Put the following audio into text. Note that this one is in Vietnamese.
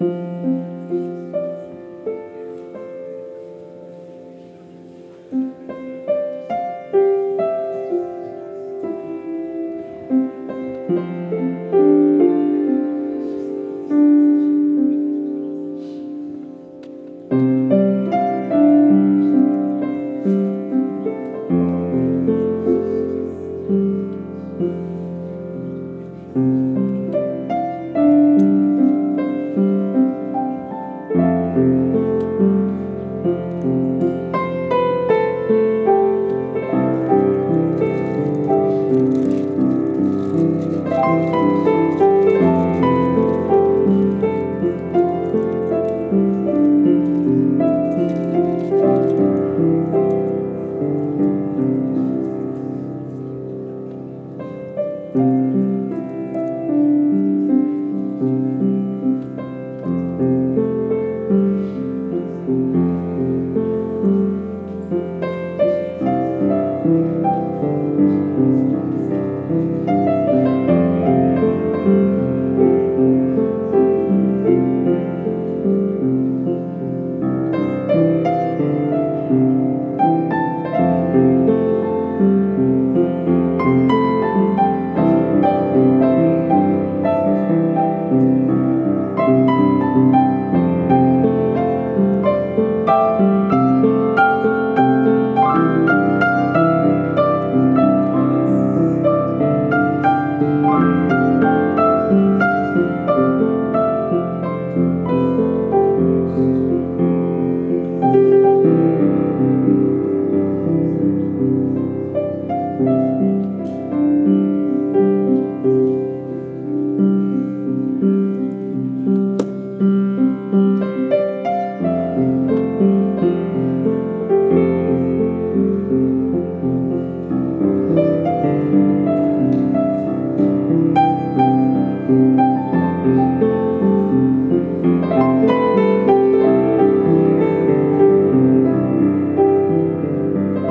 thank mm -hmm. you thank mm -hmm. you Amen.